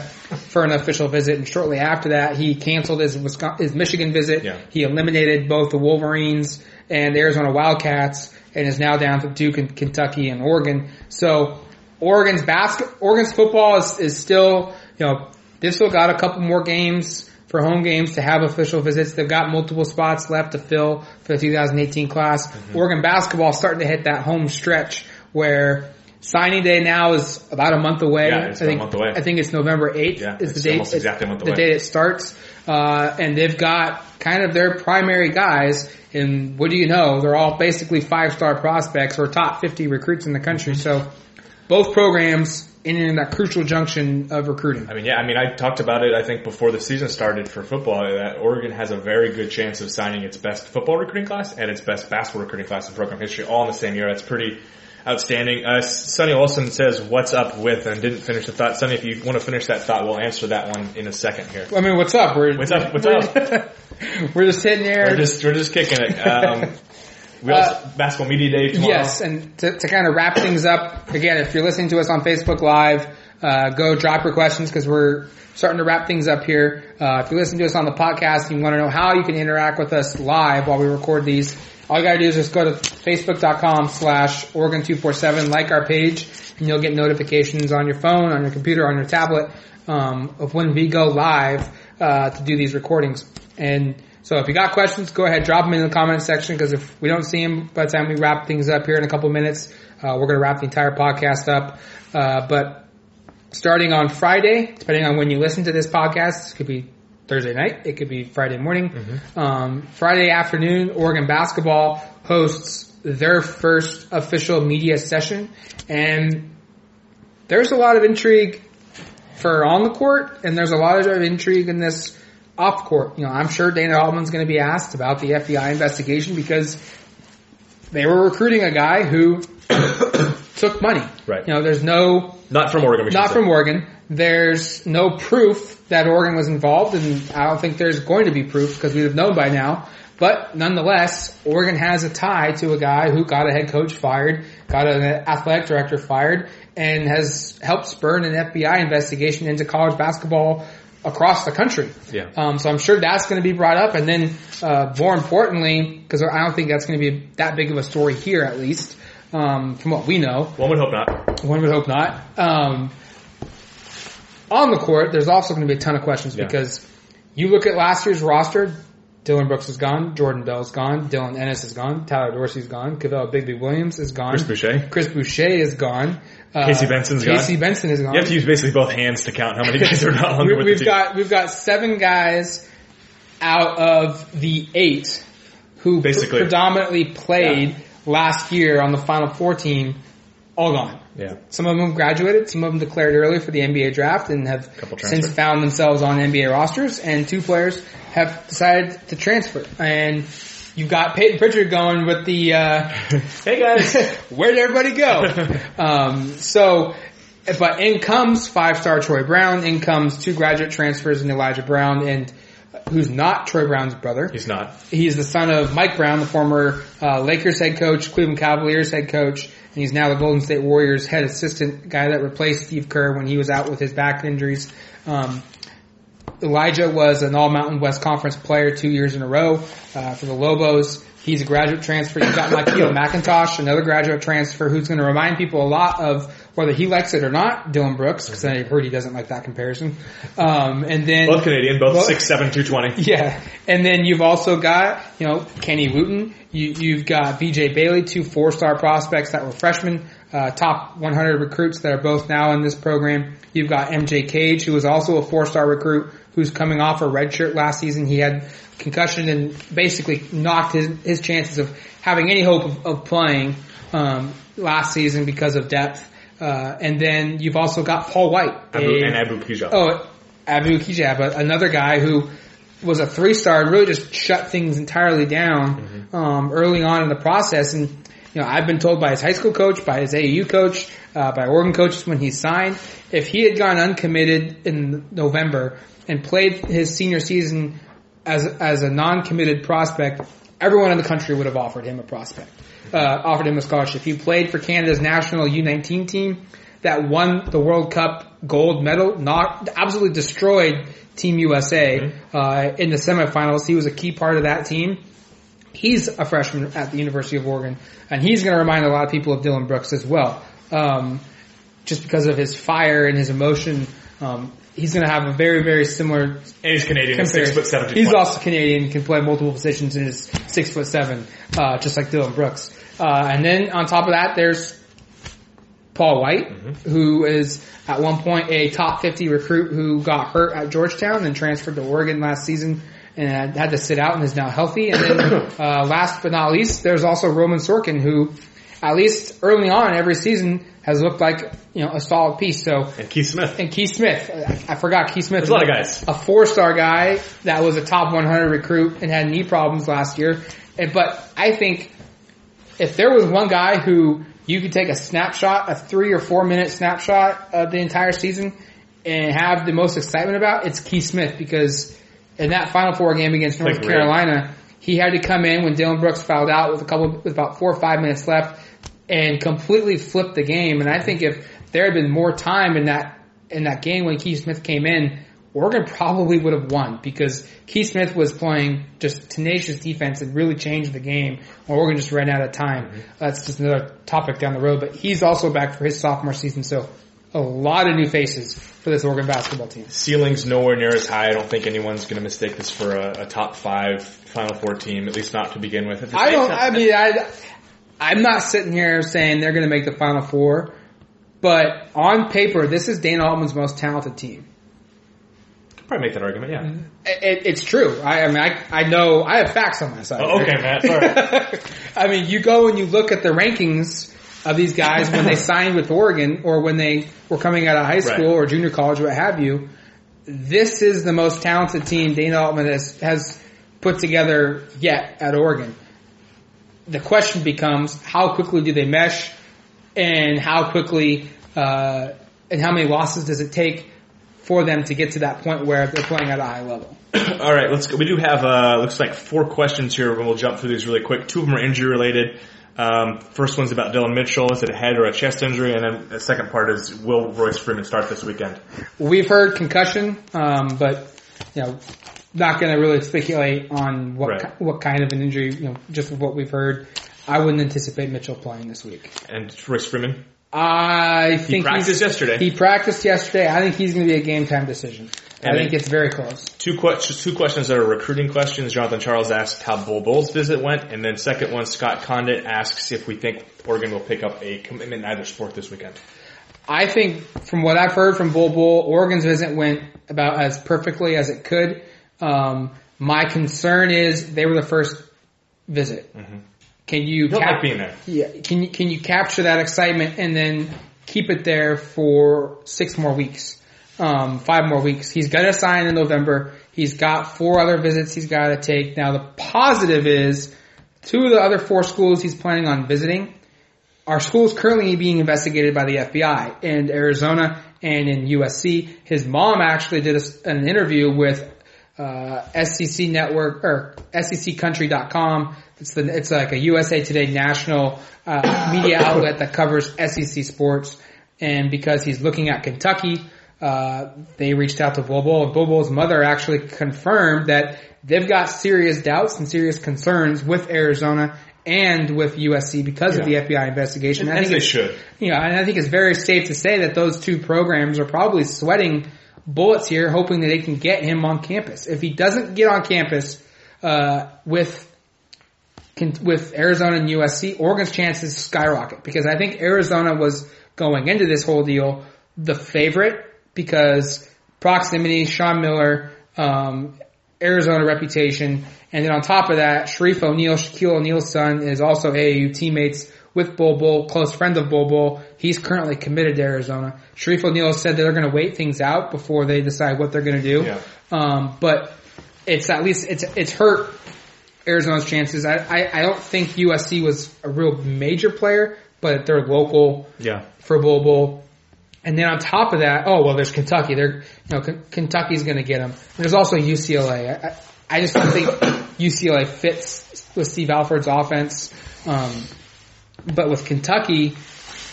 for an official visit. And shortly after that, he canceled his Wisconsin, his Michigan visit. Yeah. He eliminated both the Wolverines and the Arizona Wildcats, and is now down to Duke and Kentucky and Oregon. So Oregon's basket, Oregon's football is, is still, you know, they've still got a couple more games for home games to have official visits. They've got multiple spots left to fill for the 2018 class. Mm-hmm. Oregon basketball is starting to hit that home stretch where signing day now is about a month away. Yeah, it's I about a think, month away. I think it's November 8th Yeah, is the date. exactly a month the away. date it starts. Uh, and they've got kind of their primary guys and what do you know? They're all basically five star prospects or top 50 recruits in the country. So both programs in that crucial junction of recruiting. I mean, yeah, I mean, I talked about it, I think, before the season started for football, that Oregon has a very good chance of signing its best football recruiting class and its best basketball recruiting class in program history all in the same year. That's pretty outstanding. Uh, Sonny Olson says, what's up with, and didn't finish the thought. Sonny, if you want to finish that thought, we'll answer that one in a second here. I mean, what's up? We're, What's up? What's up? we're just sitting there. We're just, we're just kicking it. Um, we also, basketball media day tomorrow. Uh, Yes, and to, to kind of wrap things up, again, if you're listening to us on Facebook Live, uh, go drop your questions because we're starting to wrap things up here. Uh, if you listen to us on the podcast and you want to know how you can interact with us live while we record these, all you gotta do is just go to facebook.com slash Oregon247, like our page, and you'll get notifications on your phone, on your computer, on your tablet, um, of when we go live, uh, to do these recordings. And so if you got questions, go ahead, drop them in the comment section because if we don't see them by the time we wrap things up here in a couple minutes, uh, we're going to wrap the entire podcast up. Uh, but starting on Friday, depending on when you listen to this podcast, it could be Thursday night, it could be Friday morning. Um, Friday afternoon, Oregon basketball hosts their first official media session, and there's a lot of intrigue for on the court, and there's a lot of intrigue in this off court. You know, I'm sure Dana Altman's going to be asked about the FBI investigation because they were recruiting a guy who took money. Right. You know, there's no Not from Oregon. not from Oregon. There's no proof that Oregon was involved, and I don't think there's going to be proof because we'd have known by now. But nonetheless, Oregon has a tie to a guy who got a head coach fired, got an athletic director fired, and has helped spur an FBI investigation into college basketball across the country. Yeah. Um, so I'm sure that's going to be brought up, and then uh, more importantly, because I don't think that's going to be that big of a story here, at least um, from what we know. One would hope not. One would hope not. Um, on the court, there's also going to be a ton of questions Yeah. because you look at last year's roster. Dillon Brooks is gone. Jordan Bell's gone. Dylan Ennis is gone. Tyler Dorsey's gone. Kavell Bigby Williams is gone. Chris Boucher. Chris Boucher is gone. Uh, Casey Benson's gone. Casey Benson is gone. You have to use basically both hands to count how many guys are not longer We- with we've the team. got we've got seven guys out of the eight who Basically. predominantly played last year on the Final Four team, all gone. yeah. Some of them graduated, some of them declared early for the NBA draft and have since found themselves on NBA rosters, and two players have decided to transfer. And you've got Payton Pritchard going with the uh, Hey guys. where'd everybody go? um, so, but in comes five-star Troy Brown. In comes two graduate transfers in Elijah Brown, and who's not Troy Brown's brother. He's not. He's the son of Mike Brown, the former uh, Lakers head coach, Cleveland Cavaliers head coach, he's now the Golden State Warriors head assistant, guy that replaced Steve Kerr when he was out with his back injuries. Um, Elijah was an All Mountain West Conference player two years in a row uh, for the Lobos. He's a graduate transfer. You've got MiKyle McIntosh, another graduate transfer, who's going to remind people a lot of whether he likes it or not, Dillon Brooks, because I've heard he doesn't like that comparison. Um, and then Both Canadian, both six seven two twenty. yeah, and then you've also got you know Kenny Wooten. You, you've got B.J. Bailey, two four-star prospects that were freshmen, uh, top 100 recruits that are both now in this program. You've got M.J. Cage, who was also a four-star recruit, who's coming off a red shirt last season. He had concussion and basically knocked his his chances of having any hope of, of playing um, last season because of depth. Uh, and then you've also got Paul White, Abu, a- and Abu Kigab. Oh, Abu Kigab, another guy who was a three star and really just shut things entirely down um, early on in the process. And you know, I've been told by his high school coach, by his AAU coach, uh, by Oregon coaches when he signed, if he had gone uncommitted in November and played his senior season as as a non-committed prospect, everyone in the country would have offered him a prospect, uh, offered him a scholarship. He played for Canada's national U19 team that won the World Cup gold medal, not absolutely destroyed Team USA uh, in the semifinals. He was a key part of that team. He's a freshman at the University of Oregon, and he's going to remind a lot of people of Dillon Brooks as well, um, just because of his fire and his emotion. Um, he's going to have a very, very similar And he's Canadian, he's six foot seven. He's 220. also Canadian, can play multiple positions and is six foot seven, uh, just like Dillon Brooks. Uh, and then on top of that, there's Paul White, Mm-hmm. who is at one point a top 50 recruit who got hurt at Georgetown and transferred to Oregon last season and had to sit out and is now healthy. And then, uh, last but not least, there's also Roman Sorkin, who at least early on every season has looked like, you know, a solid piece. So, And Keith Smith. and Keith Smith, I, I forgot Keith Smith. There's a lot of guys. A four star guy that was a top 100 recruit and had knee problems last year. And, but I think if there was one guy who you could take a snapshot, a three or four minute snapshot of the entire season and have the most excitement about, it's Keith Smith because in that Final Four game against North Like Carolina, he had to come in when Dillon Brooks fouled out with a couple, with about four or five minutes left and completely flipped the game. And I think if there had been more time in that in that game when Keith Smith came in, Oregon probably would have won because Keith Smith was playing just tenacious defense and really changed the game. Oregon just ran out of time. Mm-hmm. That's just another topic down the road. But he's also back for his sophomore season, so a lot of new faces for this Oregon basketball team. Ceiling's nowhere near as high. I don't think anyone's going to mistake this for a, a top five Final Four team, at least not to begin with. I don't. time- I mean, I I'm not sitting here saying they're going to make the Final Four, but on paper, this is Dana Altman's most talented team. Could probably make that argument. Yeah. Mm-hmm. It, it's true. I, I mean, I, I know I have facts on my side. Oh, okay, Matt. Sorry. I mean, you go and you look at the rankings of these guys when they signed with Oregon or when they were coming out of high school Right. or junior college, what have you. This is the most talented team Dana Altman has, has put together yet at Oregon. The question becomes how quickly do they mesh and how quickly, uh, and how many losses does it take for them to get to that point where they're playing at a high level? All right, let's go. We do have uh, looks like four questions here, and we'll jump through these really quick. Two of them are injury related. Um, first one's about Dillon Mitchell. Is it a head or a chest injury? And then the second part is will Royce Freeman start this weekend? We've heard concussion, um, but you know, not going to really speculate on what Right. ki- what kind of an injury. You know, just with what we've heard, I wouldn't anticipate Mitchell playing this week. And Royce Freeman, I think he practiced yesterday. He practiced yesterday. I think he's going to be a game time decision. And I think it's very close. Two questions, two questions that are recruiting questions. Jonathan Charles asked how Bol Bol's visit went, and then second one, Scott Condit asks if we think Oregon will pick up a commitment in either sport this weekend. I think from what I've heard from Bol Bol, Oregon's visit went about as perfectly as it could. Um, my concern is they were the first visit. Can you Mm-hmm. Don't cap- like being there. Yeah, can you can you capture that excitement and then keep it there for six more weeks, um, five more weeks? He's gonna sign in November. He's got four other visits he's got to take. Now the positive is two of the other four schools he's planning on visiting are schools currently being investigated by the FBI in Arizona and in USC. His mom actually did a, an interview with uh, SEC Network or SECCountry.com. It's the it's like a USA Today national uh, media outlet that covers SEC sports. And because he's looking at Kentucky, uh, they reached out to Bol Bol. And Bol Bol's mother actually confirmed that they've got serious doubts and serious concerns with Arizona and with USC because of the FBI investigation. I As think they should. you know, and I think it's very safe to say that those two programs are probably sweating bullets here, hoping that they can get him on campus. If he doesn't get on campus uh, with with Arizona and USC, Oregon's chances skyrocket because I think Arizona was going into this whole deal the favorite because proximity, Sean Miller, um, Arizona reputation, and then on top of that, Shareef O'Neal, Shaquille O'Neal's son, is also AAU teammates with Bol Bol, close friend of Bol Bol. He's currently committed to Arizona. Shareef O'Neal said that they're going to wait things out before they decide what they're going to do. Yeah. Um, but it's at least it's it's hurt Arizona's chances. I, I, I don't think USC was a real major player, but they're local Yeah. for Bol. And then on top of that, oh well, there's Kentucky. They're you know K- Kentucky's going to get them. There's also UCLA. I, I, I just don't think UCLA fits with Steve Alford's offense. Um, but with Kentucky,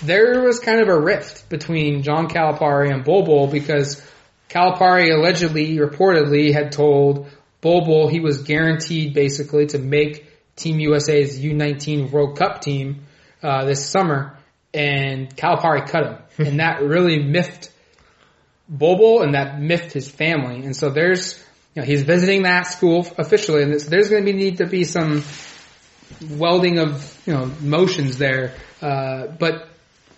there was kind of a rift between John Calipari and Bol Bol because Calipari allegedly, reportedly, had told Bol Bol he was guaranteed basically to make Team USA's U19 World Cup team uh, this summer, and Calipari cut him, and that really miffed Bol Bol, and that miffed his family, and so there's. You know, he's visiting that school officially, and there's going to be need to be some welding of you know motions there. Uh, but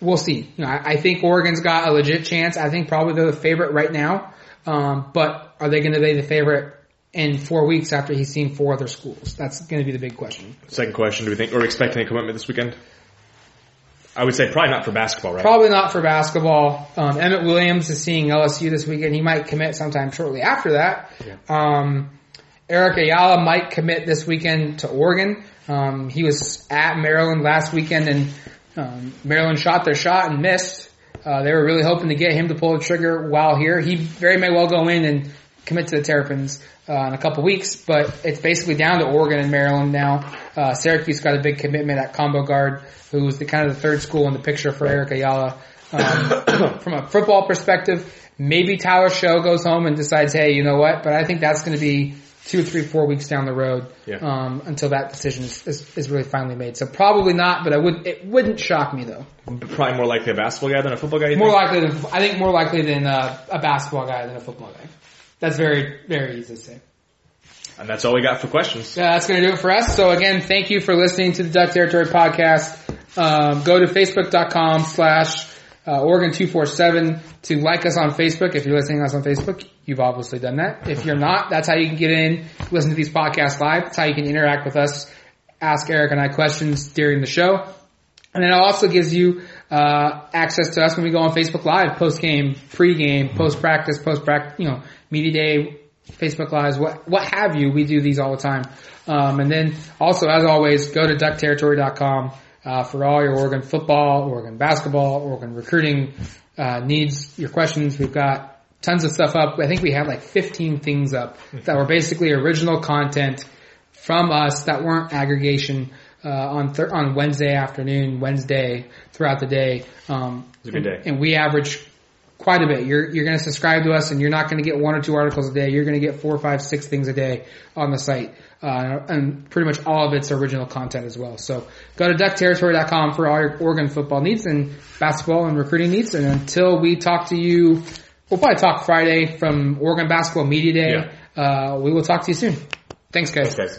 we'll see. You know, I, I think Oregon's got a legit chance. I think probably they're the favorite right now. Um, but are they going to be the favorite in four weeks after he's seen four other schools? That's going to be the big question. Second question: Do we think are we expecting a commitment this weekend? I would say probably not for basketball, right? Probably not for basketball. Um, Emmett Williams is seeing LSU this weekend. He might commit sometime shortly after that. Yeah. Um, Eric Ayala might commit this weekend to Oregon. Um, he was at Maryland last weekend and um, Maryland shot their shot and missed. Uh, they were really hoping to get him to pull the trigger while here. He very may well go in and commit to the Terrapins uh, in a couple weeks, but it's basically down to Oregon and Maryland now. Uh, Syracuse got a big commitment at combo guard, who's the kind of the third school in the picture for Eric Ayala. Um, from a football perspective, maybe Tyler Shough goes home and decides, hey, you know what? But I think that's going to be two, three, four weeks down the road Yeah. um, until that decision is, is, is really finally made. So probably not, but I would it wouldn't shock me though. Probably more likely a basketball guy than a football guy. More think? likely than I think more likely than uh, a basketball guy than a football guy. That's very very easy to say. and that's all we got for questions. Yeah, that's going to do it for us. So again, thank you for listening to the Duck Territory podcast. Um, go to facebook.com slash uh, Oregon247 to like us on Facebook. If you're listening to us on Facebook, you've obviously done that. If you're not, that's how you can get in, listen to these podcasts live. That's how you can interact with us, ask Erik and I questions during the show. And then it also gives you uh, access to us when we go on Facebook Live, post game, pre game, post practice, post practice, you know, media day, Facebook Lives, what what have you. We do these all the time. Um, and then also, as always, go to duckterritory.com uh, for all your Oregon football, Oregon basketball, Oregon recruiting uh, needs, your questions. We've got tons of stuff up. I think we had like 15 things up that were basically original content from us that weren't aggregation uh, on thir- on Wednesday afternoon, Wednesday throughout the day. Um, It's a good day. and we average quite a bit. You're you're going to subscribe to us, and you're not going to get one or two articles a day. You're going to get four, five, six things a day on the site, uh, and pretty much all of it's original content as well. So go to duckterritory.com for all your Oregon football needs and basketball and recruiting needs. And until we talk to you, we'll probably talk Friday from Oregon Basketball Media Day. Uh, we will talk to you soon. Thanks, guys. Thanks, guys.